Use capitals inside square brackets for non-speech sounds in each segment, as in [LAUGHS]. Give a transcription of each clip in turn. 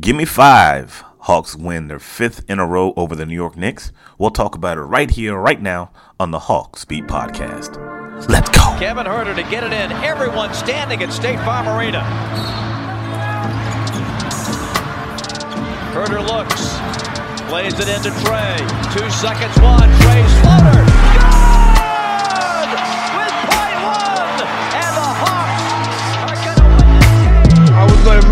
Give me five. Hawks win their fifth in a row over the New York Knicks. We'll talk about it right here, right now on the Hawks Beat Podcast. Let's go. Kevin Huerter to get it in. Everyone standing at State Farm Arena. Huerter looks, plays it into Trey. Two seconds, one. Trey floater.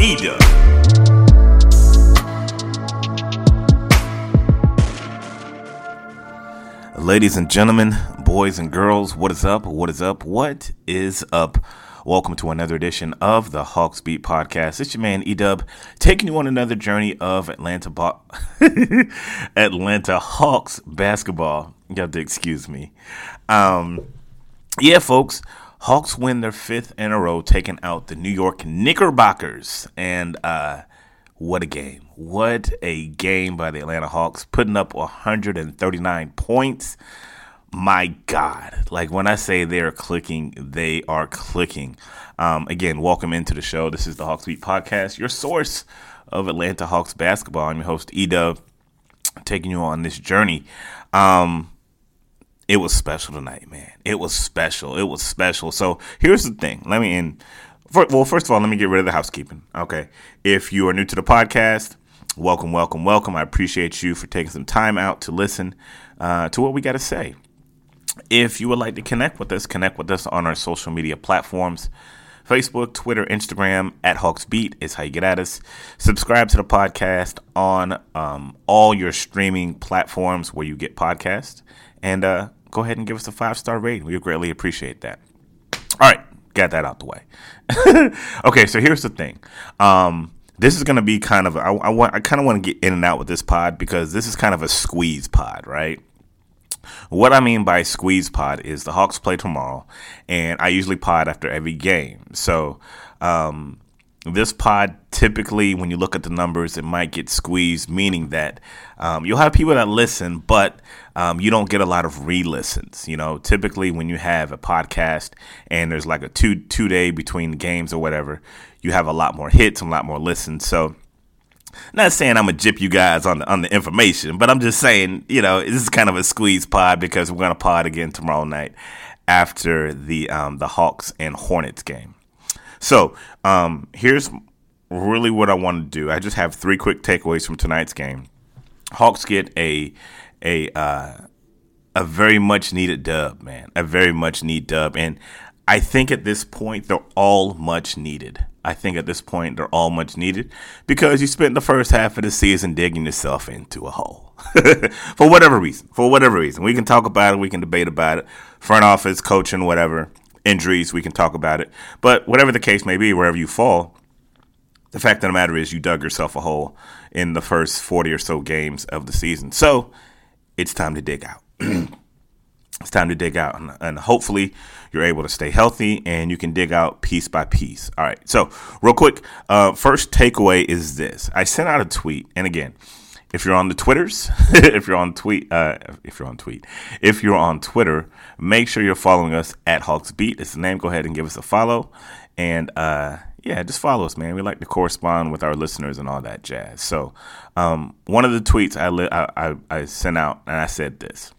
Edub. Ladies and gentlemen, boys and girls, what is up? What is up? What is up? Welcome to another edition of the Hawks Beat Podcast. It's your man Edub taking you on another journey of Atlanta bo- [LAUGHS] Atlanta Hawks basketball. You have to excuse me. Um, yeah, folks, Hawks win their fifth in a row, taking out the New York Knickerbockers, and uh, what a game! What a game by the Atlanta Hawks, putting up 139 points. My God, like when I say they're clicking, they are clicking. Um, again, welcome into the show. This is the Hawks Beat Podcast, your source of Atlanta Hawks basketball. I'm your host, Edub, taking you on this journey. Um, it was special tonight, man. It was special. It was special. So here's the thing. Let me end. Well, first of all, let me get rid of the housekeeping. Okay. If you are new to the podcast, welcome, welcome, welcome. I appreciate you for taking some time out to listen uh, to what we got to say. If you would like to connect with us, connect with us on our social media platforms. Facebook, Twitter, Instagram at Hawks Beat is how you get at us. Subscribe to the podcast on um, all your streaming platforms where you get podcasts. And uh, go ahead and give us a five star rating. We greatly appreciate that. All right, got that out the way. [LAUGHS] okay, so here's the thing. Um, this is going to be kind of I, I want I kind of want to get in and out with this pod because this is kind of a squeeze pod, right? What I mean by squeeze pod is the Hawks play tomorrow, and I usually pod after every game. So, um, this pod typically, when you look at the numbers, it might get squeezed, meaning that um, you'll have people that listen, but um, you don't get a lot of re-listens. You know, typically when you have a podcast and there's like a two two day between games or whatever, you have a lot more hits and a lot more listens. So not saying I'm gonna jip you guys on the on the information, but I'm just saying, you know, this is kind of a squeeze pod because we're gonna pod again tomorrow night after the um, the Hawks and Hornets game. So um, here's really what I want to do. I just have three quick takeaways from tonight's game. Hawks get a a uh, a very much needed dub, man. A very much need dub, and I think at this point they're all much needed. I think at this point they're all much needed because you spent the first half of the season digging yourself into a hole [LAUGHS] for whatever reason. For whatever reason, we can talk about it, we can debate about it. Front office, coaching, whatever, injuries, we can talk about it. But whatever the case may be, wherever you fall, the fact of the matter is you dug yourself a hole in the first 40 or so games of the season. So it's time to dig out. [CLEARS THROAT] it's time to dig out. And, and, hopefully you're able to stay healthy and you can dig out piece by piece. All right. So, real quick, uh, first takeaway is this I sent out a tweet. And again, if you're on the Twitters, [LAUGHS] if you're on tweet, uh, if you're on tweet, if you're on Twitter, make sure you're following us at Hawks Beat. It's the name. Go ahead and give us a follow. And, uh, yeah, just follow us, man. We like to correspond with our listeners and all that jazz. So, um, one of the tweets I, li- I, I, I sent out, and I said this.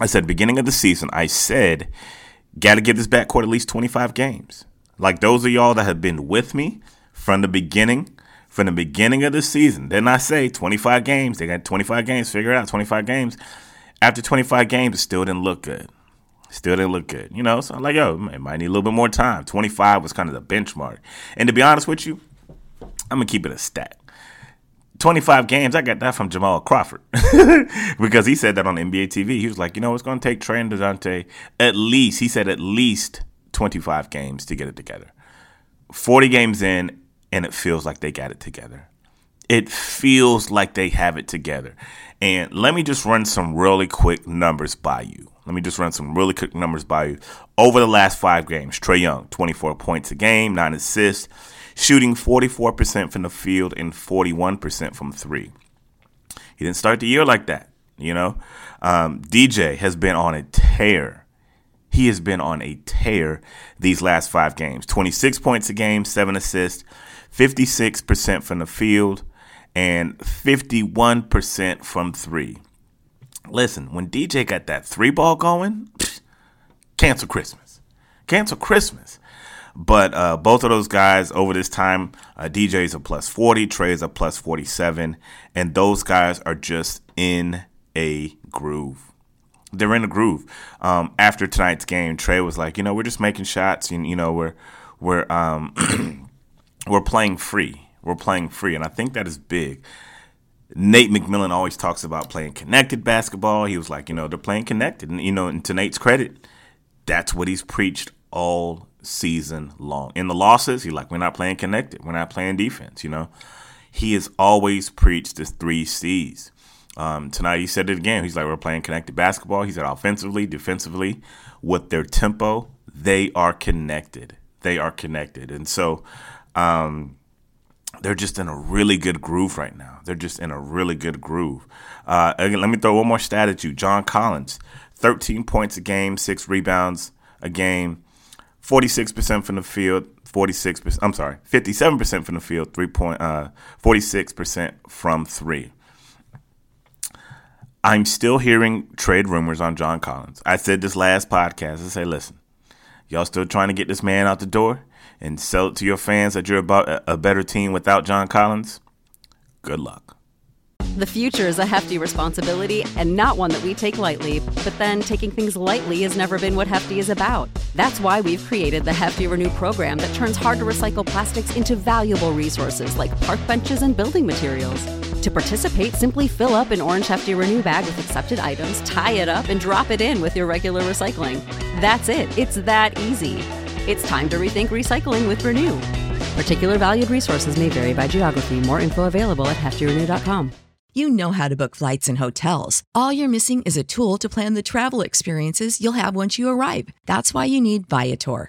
I said, beginning of the season, I said, got to give this backcourt at least 25 games. Like those of y'all that have been with me from the beginning, from the beginning of the season. Didn't I say 25 games? They got 25 games. Figure it out. 25 games. After 25 games, it still didn't look good. Still didn't look good. You know, so I'm like, yo, it might need a little bit more time. 25 was kind of the benchmark. And to be honest with you, I'm to keep it a stat. 25 games, I got that from Jamal Crawford [LAUGHS] because he said that on NBA TV. He was like, you know, it's going to take Trey and DeJounte at least, he said at least 25 games to get it together. 40 games in, and it feels like they got it together. It feels like they have it together. And let me just run some really quick numbers by you. Let me just run some really quick numbers by you. Over the last five games, Trey Young, 24 points a game, nine assists, shooting 44% from the field and 41% from three. He didn't start the year like that, you know. Um, DJ has been on a tear. He has been on a tear these last five games 26 points a game, seven assists, 56% from the field, and 51% from three. Listen, when DJ got that three ball going, cancel Christmas. Cancel Christmas. But uh, both of those guys over this time, uh, DJ's a plus 40, Trey's a plus 47, and those guys are just in a groove. They're in a groove. Um, after tonight's game, Trey was like, you know, we're just making shots, and you know, we're we're um, [CLEARS THROAT] we're playing free. We're playing free, and I think that is big. Nate McMillan always talks about playing connected basketball. He was like, you know, they're playing connected, and you know, and to Nate's credit, that's what he's preached all season long. In the losses, he's like, we're not playing connected. We're not playing defense, you know. He has always preached the three C's. Um, tonight he said it again. He's like, we're playing connected basketball. He said offensively, defensively, with their tempo, they are connected. They are connected. And so um, they're just in a really good groove right now. They're just in a really good groove. Uh, again, let me throw one more stat at you. John Collins, 13 points a game, six rebounds a game, 46% from the field, 46%, I'm sorry, 57% from the field, three point, uh, 46% from three. I'm still hearing trade rumors on John Collins. I said this last podcast. I say, listen, y'all still trying to get this man out the door and sell it to your fans that you're about a better team without John Collins? Good luck. The future is a hefty responsibility and not one that we take lightly. But then taking things lightly has never been what Hefty is about. That's why we've created the Hefty Renew program that turns hard to recycle plastics into valuable resources like park benches and building materials. To participate, simply fill up an orange Hefty Renew bag with accepted items, tie it up, and drop it in with your regular recycling. That's it. It's that easy. It's time to rethink recycling with Renew. Particular valued resources may vary by geography. More info available at heftyrenew.com. You know how to book flights and hotels. All you're missing is a tool to plan the travel experiences you'll have once you arrive. That's why you need Viator.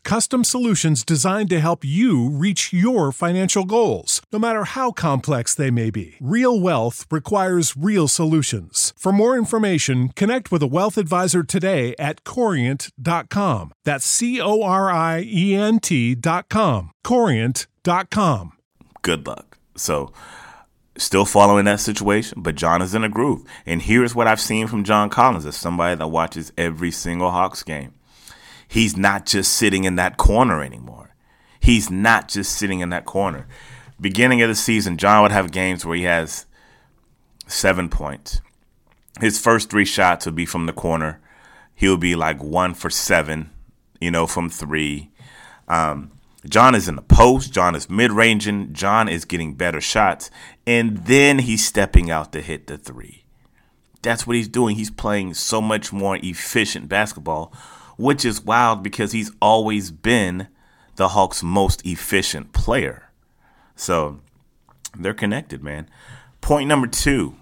custom solutions designed to help you reach your financial goals, no matter how complex they may be. Real wealth requires real solutions. For more information, connect with a wealth advisor today at corient.com. That's C O R I E N T.com. Corient.com. Good luck. So, still following that situation, but John is in a groove. And here's what I've seen from John Collins as somebody that watches every single Hawks game. He's not just sitting in that corner anymore. He's not just sitting in that corner. Beginning of the season, John would have games where he has seven points. His first three shots would be from the corner. He'll be like one for seven, you know, from three. Um, John is in the post. John is mid ranging. John is getting better shots. And then he's stepping out to hit the three. That's what he's doing. He's playing so much more efficient basketball, which is wild because he's always been the Hawks' most efficient player. So they're connected, man. Point number two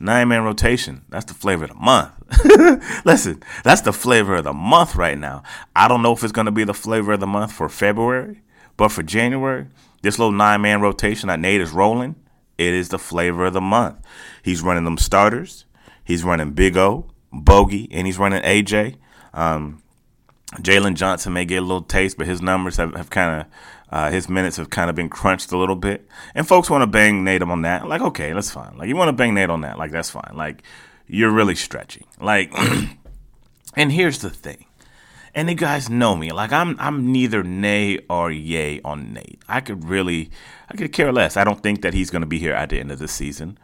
nine man rotation. That's the flavor of the month. [LAUGHS] Listen, that's the flavor of the month right now. I don't know if it's going to be the flavor of the month for February, but for January, this little nine man rotation that Nate is rolling, it is the flavor of the month. He's running them starters. He's running Big O, Bogey, and he's running AJ. Um, Jalen Johnson may get a little taste, but his numbers have, have kind of uh, his minutes have kind of been crunched a little bit, and folks want to bang Nate on that. Like, okay, that's fine. Like, you want to bang Nate on that. Like, that's fine. Like, you're really stretching. Like, [CLEARS THROAT] and here's the thing, and you guys know me. Like, I'm I'm neither nay or yay on Nate. I could really, I could care less. I don't think that he's going to be here at the end of the season.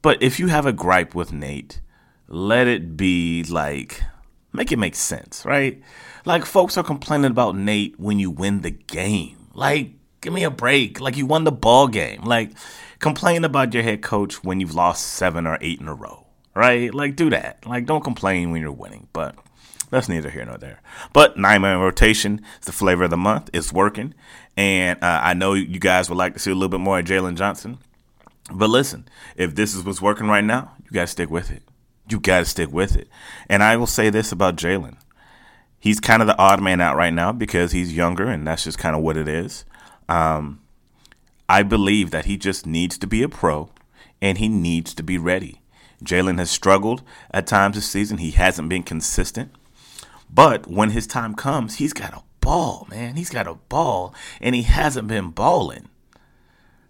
But if you have a gripe with Nate, let it be like, make it make sense, right? Like, folks are complaining about Nate when you win the game. Like, give me a break. Like, you won the ball game. Like, complain about your head coach when you've lost seven or eight in a row, right? Like, do that. Like, don't complain when you're winning. But that's neither here nor there. But nine man rotation is the flavor of the month. It's working. And uh, I know you guys would like to see a little bit more of Jalen Johnson. But listen, if this is what's working right now, you got to stick with it. You got to stick with it. And I will say this about Jalen he's kind of the odd man out right now because he's younger, and that's just kind of what it is. Um, I believe that he just needs to be a pro and he needs to be ready. Jalen has struggled at times this season. He hasn't been consistent. But when his time comes, he's got a ball, man. He's got a ball, and he hasn't been balling.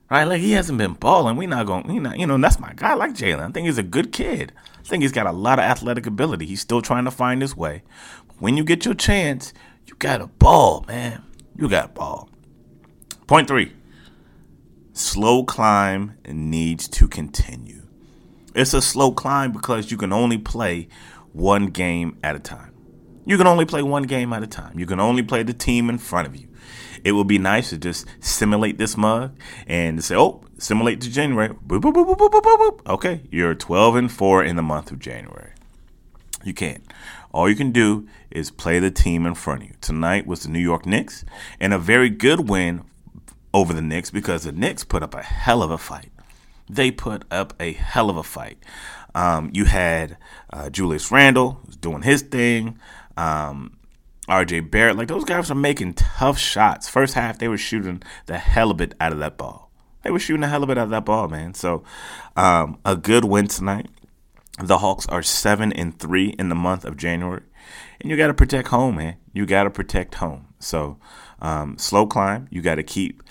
Right? Like he hasn't been balling. We not going, you know, you know, that's my guy like Jalen. I think he's a good kid. I think he's got a lot of athletic ability. He's still trying to find his way when you get your chance, you got a ball, man. You got a ball. Point three slow climb needs to continue. It's a slow climb because you can only play one game at a time. You can only play one game at a time. You can only play the team in front of you. It would be nice to just simulate this mug and say, oh, simulate to January. Boop, boop, boop, okay, you're 12 and 4 in the month of January. You can't. All you can do is play the team in front of you. Tonight was the New York Knicks, and a very good win over the Knicks because the Knicks put up a hell of a fight. They put up a hell of a fight. Um, you had uh, Julius Randle doing his thing. Um, RJ Barrett, like those guys are making tough shots. First half, they were shooting the hell of it out of that ball. They were shooting the hell of it out of that ball, man. So, um, a good win tonight. The Hawks are seven and three in the month of January, and you got to protect home, man. You got to protect home. So, um, slow climb. You got to keep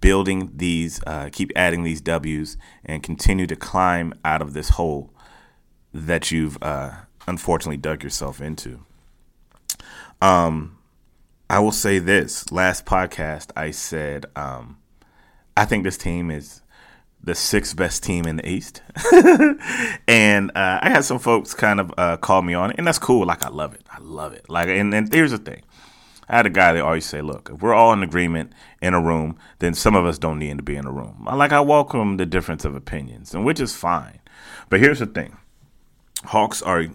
building these, uh, keep adding these W's, and continue to climb out of this hole that you've uh, unfortunately dug yourself into. Um, I will say this: last podcast, I said um, I think this team is the sixth best team in the East. [LAUGHS] and uh, I had some folks kind of uh, call me on it, and that's cool. Like I love it. I love it. Like, and, and here's the thing. I had a guy that always say, "Look, if we're all in agreement in a room, then some of us don't need to be in a room." Like I welcome the difference of opinions, and which is fine. But here's the thing: Hawks are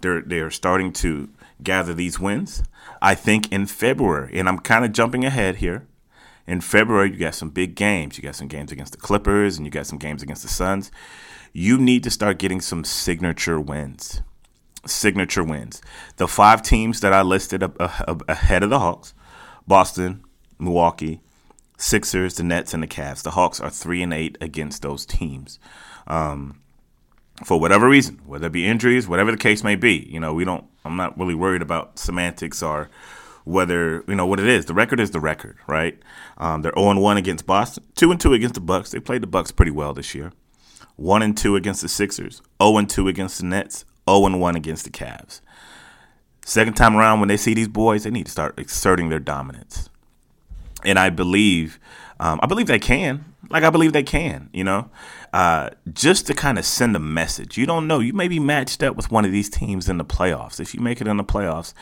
they're they're starting to gather these wins. I think in February, and I'm kind of jumping ahead here in February, you got some big games. You got some games against the Clippers and you got some games against the Suns. You need to start getting some signature wins. Signature wins. The five teams that I listed ahead of the Hawks Boston, Milwaukee, Sixers, the Nets, and the Cavs. The Hawks are three and eight against those teams. Um, for whatever reason, whether it be injuries, whatever the case may be, you know, we don't. I'm not really worried about semantics or whether you know what it is. The record is the record, right? Um, they're 0 1 against Boston, 2 and 2 against the Bucks. They played the Bucks pretty well this year. 1 and 2 against the Sixers, 0 and 2 against the Nets, 0 and 1 against the Cavs. Second time around, when they see these boys, they need to start exerting their dominance. And I believe, um, I believe they can. Like I believe they can, you know, uh, just to kind of send a message. You don't know. You may be matched up with one of these teams in the playoffs. If you make it in the playoffs,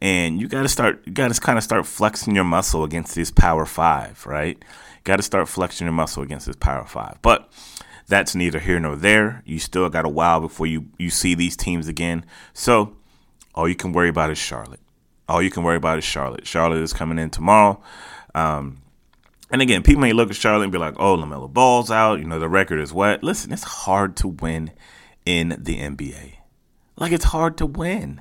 and you got to start, you got to kind of start flexing your muscle against this Power Five, right? Got to start flexing your muscle against this Power Five. But that's neither here nor there. You still got a while before you you see these teams again. So all you can worry about is Charlotte. All you can worry about is Charlotte. Charlotte is coming in tomorrow. Um, and again, people may look at Charlotte and be like, "Oh, Lamelo Ball's out. You know, the record is what." Listen, it's hard to win in the NBA. Like it's hard to win.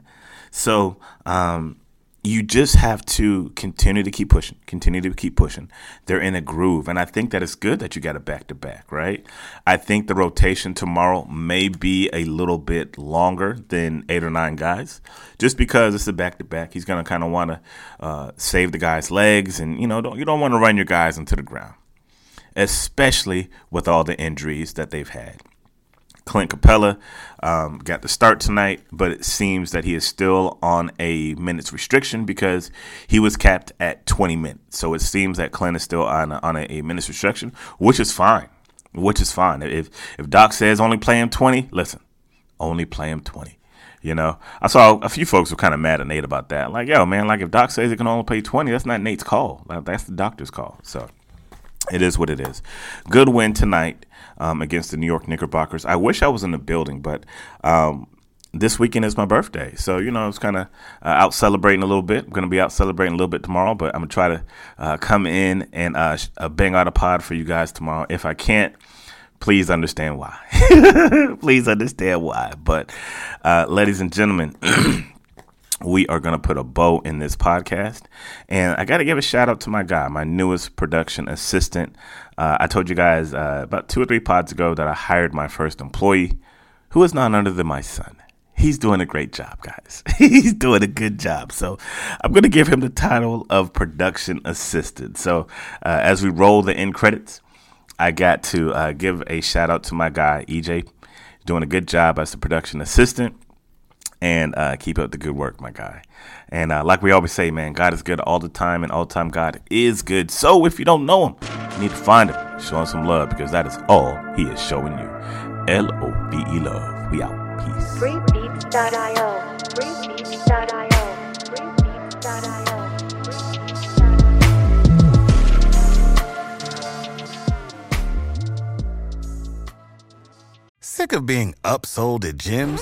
So, um, you just have to continue to keep pushing, continue to keep pushing. They're in a groove. And I think that it's good that you got a back to back, right? I think the rotation tomorrow may be a little bit longer than eight or nine guys just because it's a back to back. He's going to kind of want to uh, save the guy's legs and, you know, don't, you don't want to run your guys into the ground, especially with all the injuries that they've had. Clint Capela um, got the start tonight, but it seems that he is still on a minutes restriction because he was capped at 20 minutes. So it seems that Clint is still on a, on a, a minutes restriction, which is fine. Which is fine. If if Doc says only play him 20, listen, only play him 20. You know, I saw a few folks were kind of mad at Nate about that. Like, yo, man, like if Doc says he can only play 20, that's not Nate's call. That's the doctor's call. So it is what it is. Good win tonight um, against the New York Knickerbockers. I wish I was in the building, but um, this weekend is my birthday. So, you know, I was kind of uh, out celebrating a little bit. I'm going to be out celebrating a little bit tomorrow, but I'm going to try to uh, come in and uh, uh, bang out a pod for you guys tomorrow. If I can't, please understand why. [LAUGHS] please understand why. But, uh, ladies and gentlemen, [CLEARS THROAT] we are going to put a bow in this podcast. And I got to give a shout out to my guy, my newest production assistant. Uh, I told you guys uh, about two or three pods ago that I hired my first employee, who is none other than my son. He's doing a great job, guys. [LAUGHS] He's doing a good job. So I'm going to give him the title of production assistant. So uh, as we roll the end credits, I got to uh, give a shout out to my guy, EJ, doing a good job as the production assistant and uh, keep up the good work, my guy. And uh, like we always say, man, God is good all the time, and all the time God is good. So if you don't know Him, you need to find Him, show Him some love, because that is all He is showing you. L O V E love. We out. Peace. Freebeats.io. Freebeats.io. Freebeats.io. Sick of being upsold at gyms?